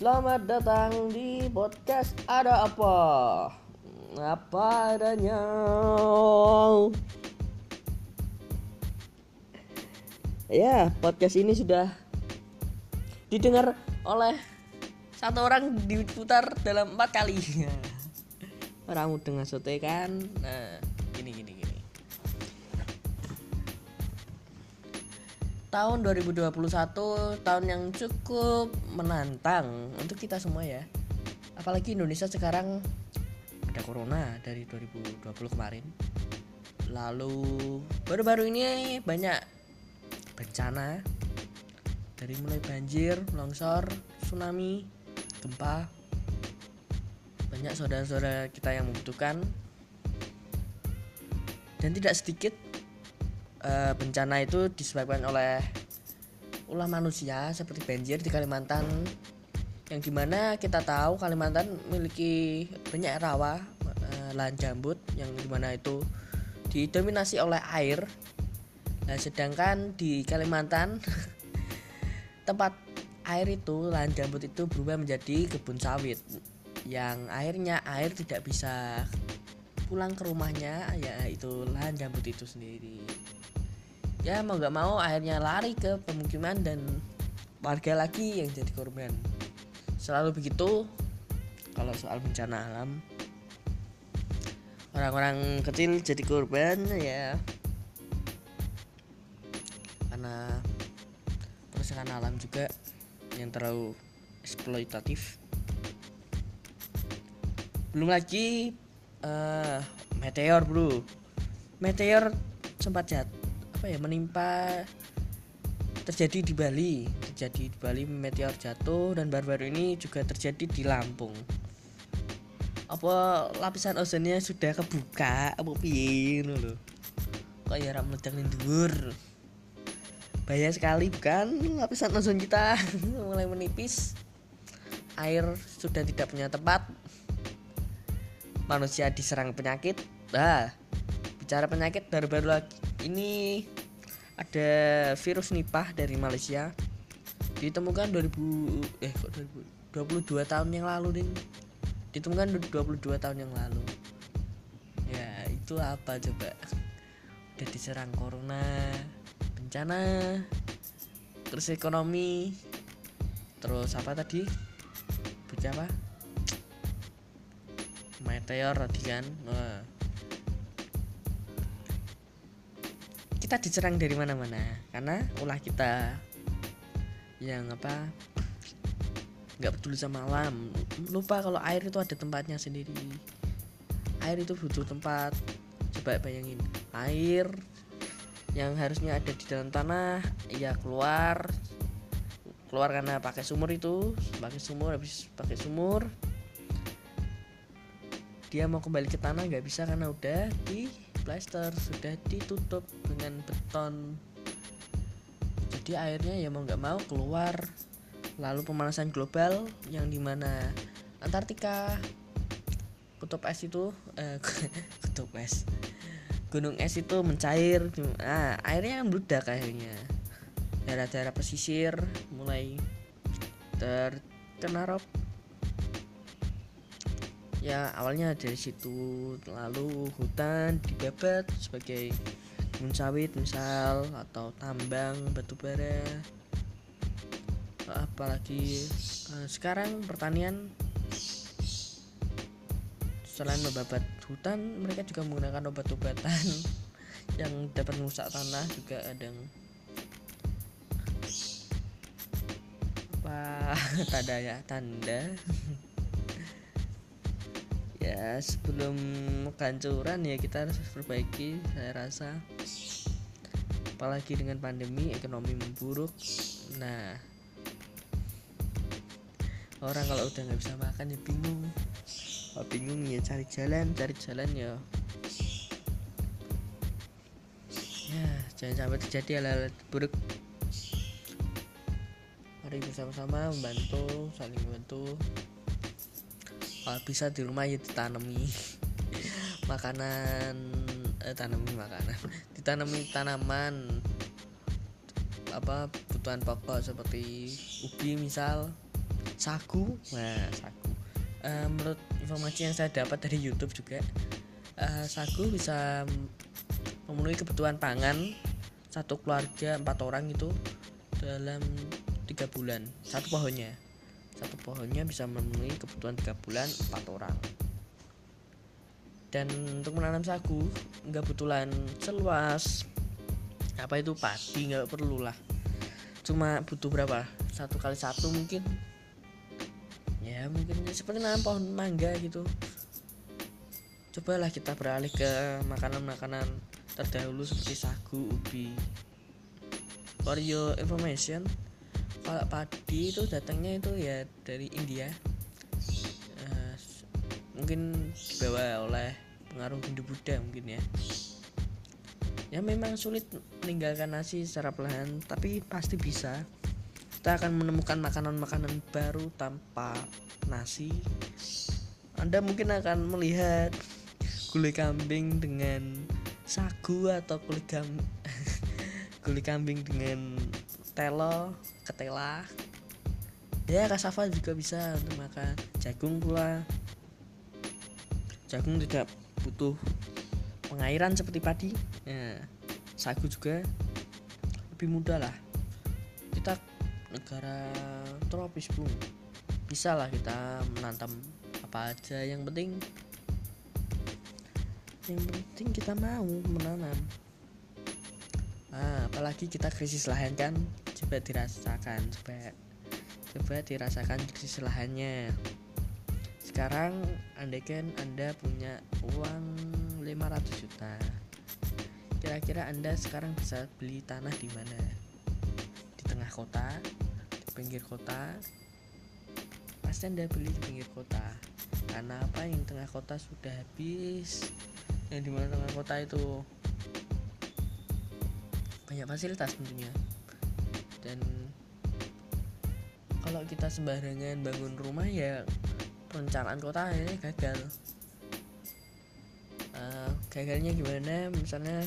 Selamat datang di podcast Ada Apa? Apa adanya? Ya, podcast ini sudah didengar oleh satu orang diputar dalam empat kali. Orang dengan sote kan? Nah, tahun 2021 tahun yang cukup menantang untuk kita semua ya. Apalagi Indonesia sekarang ada corona dari 2020 kemarin. Lalu baru-baru ini banyak bencana. Dari mulai banjir, longsor, tsunami, gempa. Banyak saudara-saudara kita yang membutuhkan. Dan tidak sedikit uh, bencana itu disebabkan oleh ulah manusia seperti banjir di Kalimantan yang di mana kita tahu Kalimantan memiliki banyak rawa uh, lahan gambut yang di mana itu didominasi oleh air. Nah sedangkan di Kalimantan tempat air itu lahan gambut itu berubah menjadi kebun sawit yang akhirnya air tidak bisa pulang ke rumahnya ya itu lahan gambut itu sendiri ya mau nggak mau akhirnya lari ke pemukiman dan warga lagi yang jadi korban. Selalu begitu kalau soal bencana alam. Orang-orang kecil jadi korban ya. Karena kerusakan alam juga yang terlalu eksploitatif. Belum lagi uh, meteor bro. Meteor sempat jatuh apa ya menimpa terjadi di Bali. Terjadi di Bali meteor jatuh dan baru-baru ini juga terjadi di Lampung. Apa lapisan ozonnya sudah kebuka? Apa piye loh kok ya rak meledak dhuwur? Bahaya sekali bukan? Lapisan ozon kita mulai menipis. Air sudah tidak punya tempat. Manusia diserang penyakit. Bah bicara penyakit baru-baru lagi ini ada virus Nipah dari Malaysia. Ditemukan 2000 eh kok 2022 tahun yang lalu din ditemukan 22 tahun yang lalu. Ya itu apa coba? Udah diserang corona bencana terus ekonomi terus apa tadi? Bocah apa? Meteor tadi kan? Nah, kita diserang dari mana-mana. Karena ulah kita yang apa nggak peduli sama alam. Lupa kalau air itu ada tempatnya sendiri. Air itu butuh tempat. Coba bayangin air yang harusnya ada di dalam tanah ya keluar. Keluar karena pakai sumur itu pakai sumur habis pakai sumur. Dia mau kembali ke tanah nggak bisa karena udah di plaster sudah ditutup dengan beton. Jadi airnya ya mau nggak mau keluar. Lalu pemanasan global yang di mana Antartika. Kutub es itu eh, kutub es. Gunung es itu mencair nah airnya meludak akhirnya. Daerah-daerah pesisir mulai terkena rob ya awalnya dari situ. Lalu hutan dibabat sebagai kebun sawit misal atau tambang batu bara. Apalagi uh, sekarang pertanian. Selain membabat hutan mereka juga menggunakan obat-obatan yang dapat merusak tanah juga ada yang apa? Tanda ya tanda ya sebelum kehancuran ya kita harus perbaiki saya rasa. Apalagi dengan pandemi ekonomi memburuk. Nah orang kalau udah nggak bisa makan ya bingung. Oh, bingung ya cari jalan cari jalan ya. Ya jangan sampai terjadi hal-hal buruk. Mari bersama-sama membantu saling membantu kalau bisa di rumah ya ditanami. Makanan eh tanami makanan. Ditanami tanaman apa kebutuhan pokok seperti ubi misal sagu. Nah sagu. Uh, menurut informasi yang saya dapat dari YouTube juga uh, sagu bisa memenuhi kebutuhan pangan satu keluarga empat orang itu dalam tiga bulan satu pohonnya satu pohonnya bisa memenuhi kebutuhan tiga bulan empat orang. Dan untuk menanam sagu nggak butuh seluas. Apa itu? Padi nggak perlu lah. Cuma butuh berapa? Satu kali satu mungkin. Ya mungkin seperti nanam pohon mangga gitu. Cobalah kita beralih ke makanan-makanan terdahulu seperti sagu ubi. For your information kalau padi itu datangnya itu ya dari India. Mungkin dibawa oleh pengaruh Hindu Buddha mungkin ya. Ya memang sulit meninggalkan nasi secara perlahan tapi pasti bisa. Kita akan menemukan makanan-makanan baru tanpa nasi. Anda mungkin akan melihat gulai kambing dengan sagu atau gulai kambing kambing dengan telo ketela ya kasava juga bisa untuk makan jagung pula jagung tidak butuh pengairan seperti padi. Ya, sagu juga lebih mudah lah. Kita negara tropis bung bisa lah kita menanam apa aja. Yang penting yang penting kita mau menanam. Nah, apalagi kita krisis lahan kan coba dirasakan coba coba dirasakan krisis lahannya. Sekarang andaikan anda punya uang 500 juta kira-kira anda sekarang bisa beli tanah di mana? Di tengah kota di pinggir kota? Pasti anda beli di pinggir kota. Karena apa? Yang tengah kota sudah habis. Yang di mana tengah kota itu? Banyak fasilitas tentunya dan kalau kita sembarangan bangun rumah ya perencanaan kota ini gagal. Uh, gagalnya gimana? Misalnya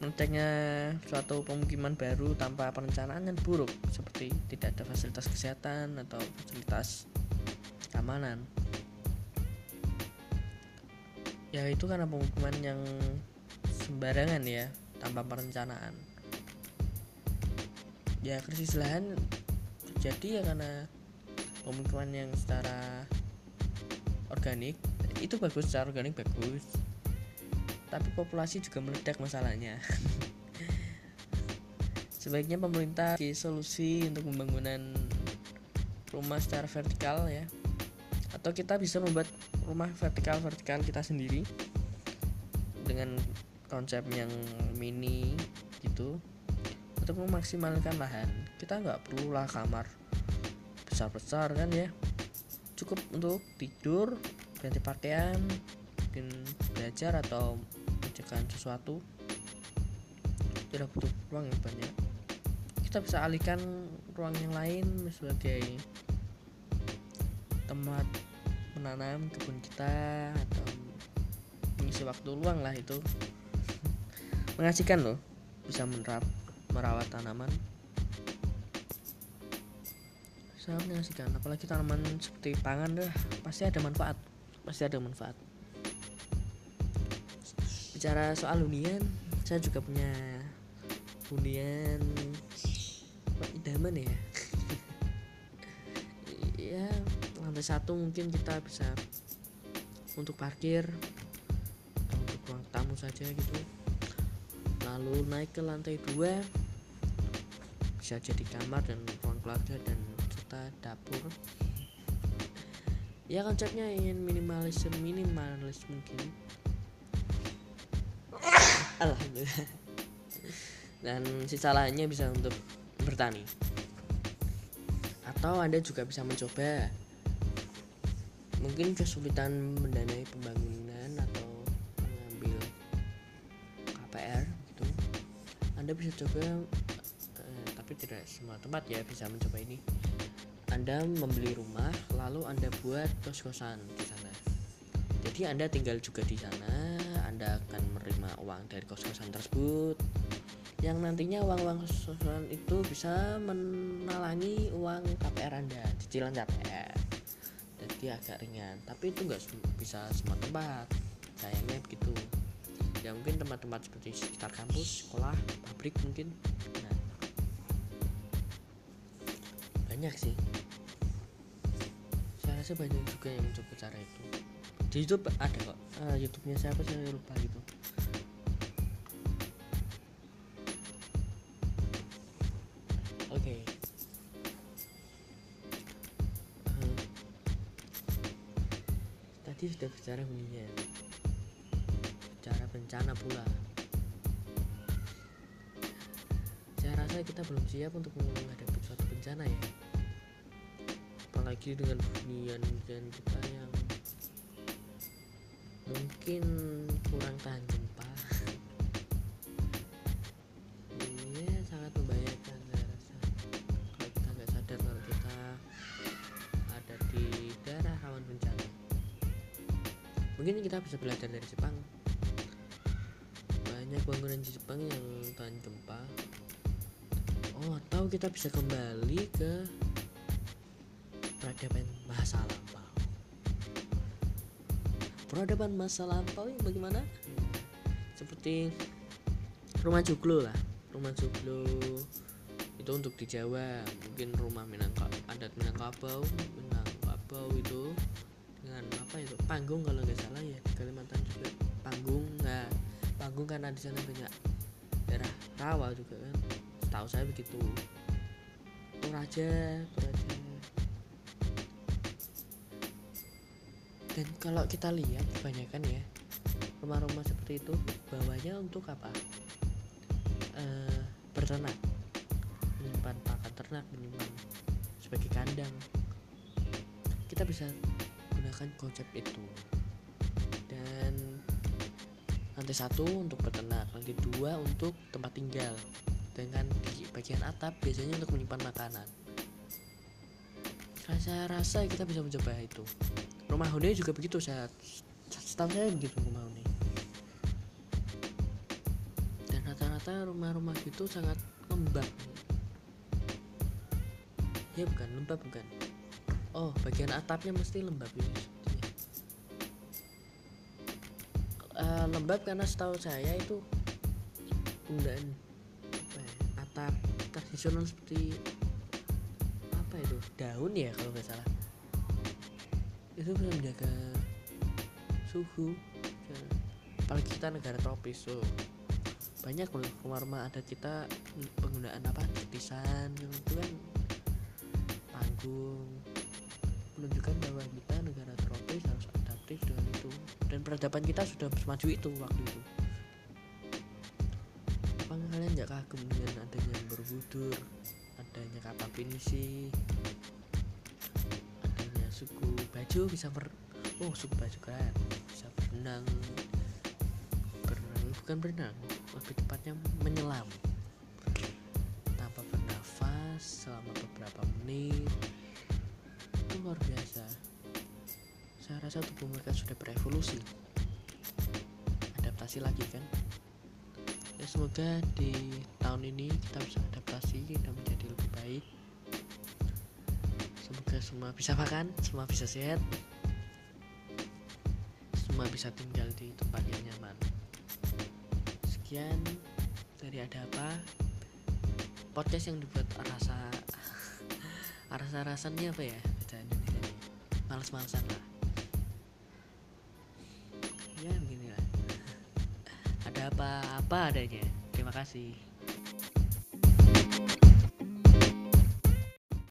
menteknya suatu pemukiman baru tanpa perencanaan yang buruk seperti tidak ada fasilitas kesehatan atau fasilitas keamanan. Ya itu karena pemukiman yang sembarangan ya tanpa perencanaan ya krisis lahan terjadi ya karena pemukiman yang secara organik itu bagus secara organik bagus. Tapi populasi juga meledak masalahnya. Sebaiknya pemerintah di solusi untuk pembangunan rumah secara vertikal ya. Atau kita bisa membuat rumah vertikal vertikal kita sendiri dengan konsep yang mini gitu untuk memaksimalkan lahan. Kita nggak perlulah kamar besar-besar kan ya? Cukup untuk tidur ganti pakaian mungkin belajar atau mengerjakan sesuatu. Tidak butuh ruang yang banyak. Kita bisa alihkan ruang yang lain sebagai tempat menanam kebun kita atau mengisi waktu luang lah itu. Mengasihkan loh bisa menerap merawat tanaman. Sangat mengasihkan apalagi tanaman seperti pangan dah pasti ada manfaat. Pasti ada manfaat. Bicara soal hunian saya juga punya hunian idaman ya. Ya lantai satu mungkin kita bisa untuk parkir atau untuk ruang tamu saja gitu lalu naik ke lantai dua bisa jadi kamar dan ruang keluarga dan serta dapur. Ya konsepnya ingin minimalis minimalis mungkin. Alhamdulillah. Dan sisa lainnya bisa untuk bertani. Atau anda juga bisa mencoba. Mungkin kesulitan mendanai pembangunan anda bisa coba eh, tapi tidak semua tempat ya bisa mencoba ini anda membeli rumah lalu Anda buat kos-kosan di sana. Jadi Anda tinggal juga di sana, Anda akan menerima uang dari kos-kosan tersebut. yang nantinya uang-uang susulan itu bisa menalangi uang KPR Anda cicilan KPR jadi agak ringan tapi itu nggak bisa semua tempat sayangnya begitu ya mungkin tempat-tempat seperti sekitar kampus sekolah pabrik mungkin. Nah banyak sih. Saya rasa banyak juga yang mencoba cara itu. Di YouTube ada kok. Uh, YouTube-nya siapa saya lupa gitu. Oke. Eh, tadi sudah bicara hunian bencana pula. Saya rasa kita belum siap untuk menghadapi suatu bencana ya. Apalagi dengan hunian dan kita yang mungkin kurang tahan gempa. Ini sangat membahayakan saya rasa. Kalau kita nggak sadar kalau kita ada di daerah rawan bencana mungkin kita bisa belajar dari Jepang banyak bangunan di Jepang yang tahan gempa. Oh atau kita bisa kembali ke peradaban masa lampau. Peradaban masa lampau yang bagaimana? Seperti rumah joglo lah. Rumah joglo itu untuk di Jawa. Mungkin rumah Minangka adat Minangkabau Minangkabau itu dengan apa itu panggung kalau nggak salah ya panggung karena di sana banyak daerah rawa juga kan. Setahu saya begitu. Toraja Toraja dan kalau kita lihat kebanyakan ya rumah-rumah seperti itu bawahnya untuk apa? Eh, berternak. Menyimpan pakan ternak menyimpan sebagai kandang. Kita bisa gunakan konsep itu. Dan lantai satu untuk peternak lantai dua untuk tempat tinggal. Dengan di bagian atap biasanya untuk menyimpan makanan. Saya rasa kita bisa mencoba itu. Rumah huni juga begitu saya setahu saya begitu rumah huni dan rata-rata rumah-rumah itu sangat lembab. Ya bukan lembab bukan. Oh bagian atapnya mesti lembab ini sepertinya Eh, lembab karena setahu saya itu penggunaan ya, atap tradisional seperti apa itu? Daun ya kalau nggak salah. Itu bisa menjaga suhu apalagi kita negara tropis so. Banyak loh rumah-rumah adat kita penggunaan apa? Tulisan yang itu kan panggung. Menunjukkan bahwa kita negara tropis harus adaptif dengan itu. Dan peradaban kita sudah semaju itu waktu itu. Apa kalian nggak kagum dengan adanya Borobudur adanya kata pinisi adanya suku baju bisa ber oh suku baju kan bisa berenang. Berenang bukan berenang lebih tepatnya menyelam. Tanpa bernafas selama beberapa menit. Itu luar biasa saya rasa tubuh mereka sudah berevolusi. Adaptasi lagi kan? Ya semoga di tahun ini kita bisa adaptasi dan menjadi lebih baik. Semoga semua bisa makan semua bisa sehat. Semua bisa tinggal di tempat yang nyaman. Sekian dari ada apa. Podcast yang dibuat rasa rasa rasanya apa ya? Ini. Males-malesan lah apa adanya. Terima kasih